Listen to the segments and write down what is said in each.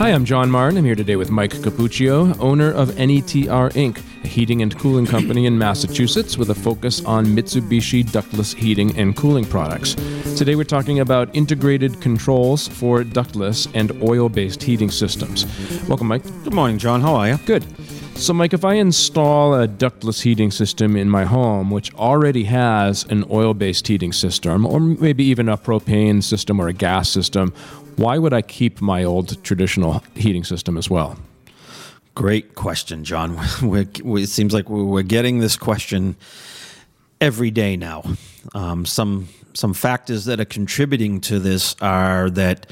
Hi, I'm John Martin. I'm here today with Mike Cappuccio, owner of NETR Inc., a heating and cooling company in Massachusetts with a focus on Mitsubishi ductless heating and cooling products. Today we're talking about integrated controls for ductless and oil based heating systems. Welcome, Mike. Good morning, John. How are you? Good. So, Mike, if I install a ductless heating system in my home, which already has an oil based heating system, or maybe even a propane system or a gas system, why would I keep my old traditional heating system as well? Great question, John. We're, we, it seems like we're getting this question every day now. Um, some some factors that are contributing to this are that,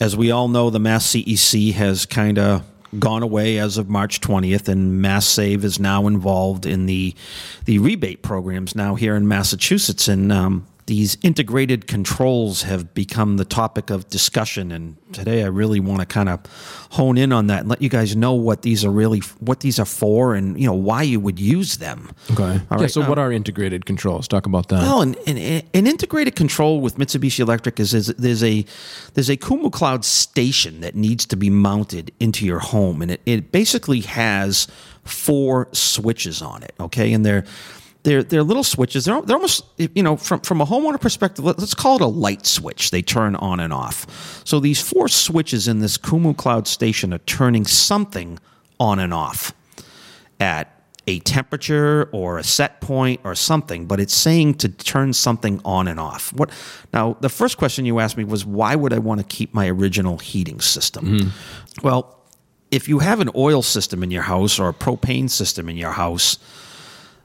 as we all know, the Mass CEC has kind of gone away as of March 20th, and Mass Save is now involved in the the rebate programs now here in Massachusetts. And um, these integrated controls have become the topic of discussion and today i really want to kind of hone in on that and let you guys know what these are really what these are for and you know why you would use them. Okay. All right. yeah, so um, what are integrated controls? Talk about that. Well an, an, an integrated control with mitsubishi electric is, is there's a there's a kumo cloud station that needs to be mounted into your home and it, it basically has four switches on it okay? And they're they're, they're little switches. They're, they're almost, you know, from, from a homeowner perspective, let's call it a light switch. They turn on and off. So these four switches in this Kumo Cloud station are turning something on and off at a temperature or a set point or something, but it's saying to turn something on and off. What now? The first question you asked me was why would I want to keep my original heating system? Mm-hmm. Well, if you have an oil system in your house or a propane system in your house,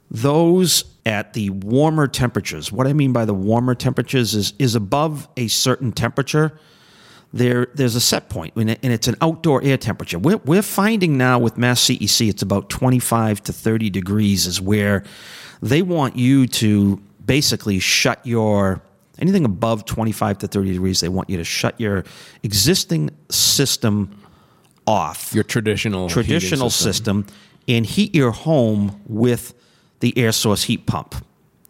those at the warmer temperatures, what I mean by the warmer temperatures is, is above a certain temperature, there, there's a set point, and it's an outdoor air temperature. We're, we're finding now with Mass CEC, it's about 25 to 30 degrees, is where they want you to basically shut your anything above 25 to 30 degrees, they want you to shut your existing system off. Your traditional traditional system. system and heat your home with the air source heat pump.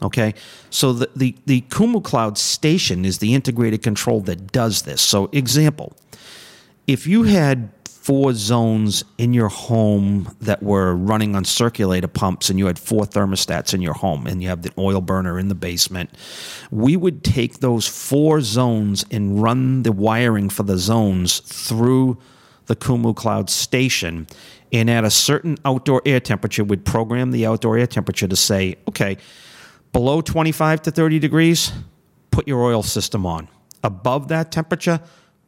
Okay, so the, the, the Kumo Cloud station is the integrated control that does this. So, example, if you had four zones in your home that were running on circulator pumps and you had four thermostats in your home and you have the oil burner in the basement, we would take those four zones and run the wiring for the zones through the Kumo Cloud station and at a certain outdoor air temperature would program the outdoor air temperature to say, okay, below 25 to 30 degrees, put your oil system on. Above that temperature,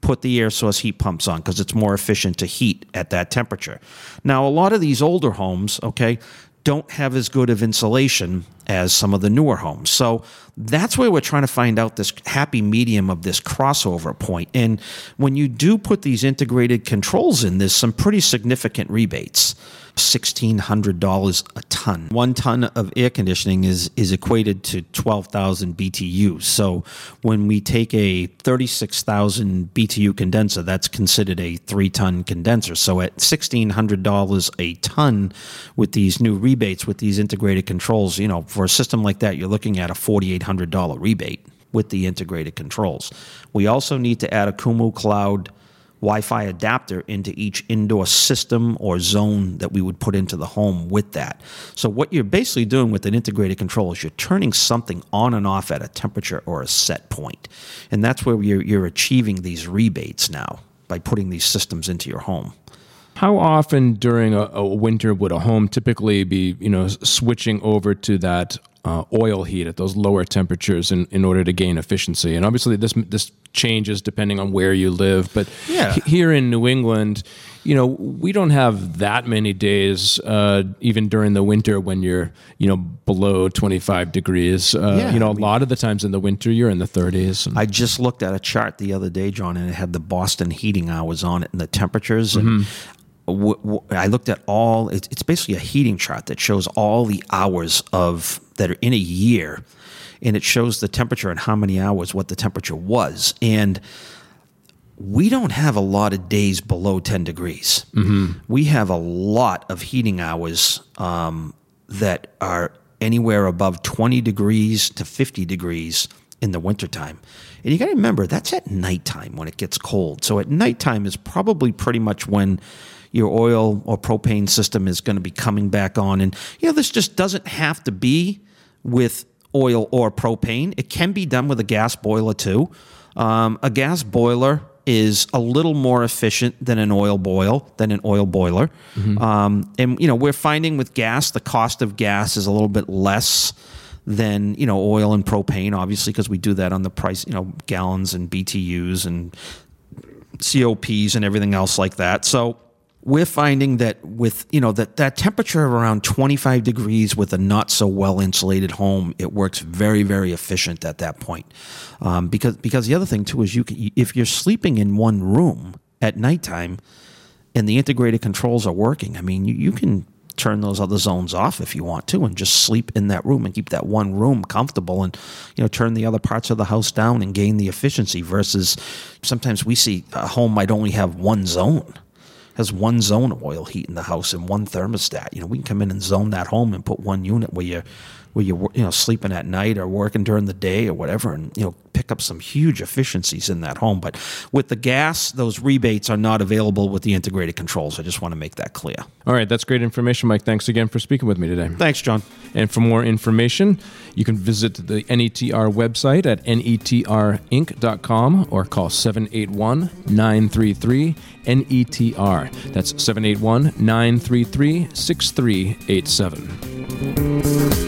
put the air source heat pumps on because it's more efficient to heat at that temperature. Now, a lot of these older homes, okay, don't have as good of insulation as some of the newer homes. So that's where we're trying to find out this happy medium of this crossover point. And when you do put these integrated controls in, there's some pretty significant rebates. $1,600 a ton. One ton of air conditioning is, is equated to 12,000 BTU. So when we take a 36,000 BTU condenser, that's considered a three ton condenser. So at $1,600 a ton with these new rebates, with these integrated controls, you know, for a system like that, you're looking at a $4,800 rebate with the integrated controls. We also need to add a Kumo Cloud Wi Fi adapter into each indoor system or zone that we would put into the home with that. So, what you're basically doing with an integrated control is you're turning something on and off at a temperature or a set point. And that's where you're, you're achieving these rebates now by putting these systems into your home. How often during a, a, winter would a home typically be, you know, switching over to that uh, oil heat at those lower temperatures in, in order to gain efficiency. And obviously, this this changes depending on where you live. But yeah. here in New England, you know, we don't have that many days, uh, even during the winter when you're, you know, below 25 degrees. Uh, yeah, you know, I mean, a lot of the times in the winter, you're in the 30s. I just looked at a chart the other day, John, and it had the Boston heating hours on it and the temperatures. And mm-hmm. I looked at all. It's basically a heating chart that shows all the hours of that are in a year, and it shows the temperature and how many hours what the temperature was. And we don't have a lot of days below 10 degrees. Mm-hmm. We have a lot of heating hours um, that are anywhere above 20 degrees to 50 degrees in the wintertime. And you got to remember that's at nighttime when it gets cold. So at nighttime is probably pretty much when your oil or propane system is going to be coming back on. And you know, this just doesn't have to be with oil or propane. It can be done with a gas boiler too. Um, a gas boiler is a little more efficient than an oil boil than an oil boiler. Mm-hmm. Um, and you know, we're finding with gas, the cost of gas is a little bit less than you know oil and propane, obviously, because we do that on the price, you know, gallons and BTUs and COPs and everything else like that. So we're finding that with you know that that temperature of around 25 degrees with a not so well insulated home it works very very efficient at that point. Um, because because the other thing too is you can, if you're sleeping in one room at nighttime and the integrated controls are working i mean you, you can turn those other zones off if you want to and just sleep in that room and keep that one room comfortable and you know turn the other parts of the house down and gain the efficiency versus sometimes we see a home might only have one zone has one zone of oil heat in the house and one thermostat. You know, we can come in and zone that home and put one unit where you where you're you know sleeping at night or working during the day or whatever, and you know pick up some huge efficiencies in that home. But with the gas, those rebates are not available with the integrated controls. I just want to make that clear. All right, that's great information, Mike. Thanks again for speaking with me today. Thanks, John. And for more information, you can visit the NETR website at netrinc.com or call 781 933 NETR. That's 781 933 6387.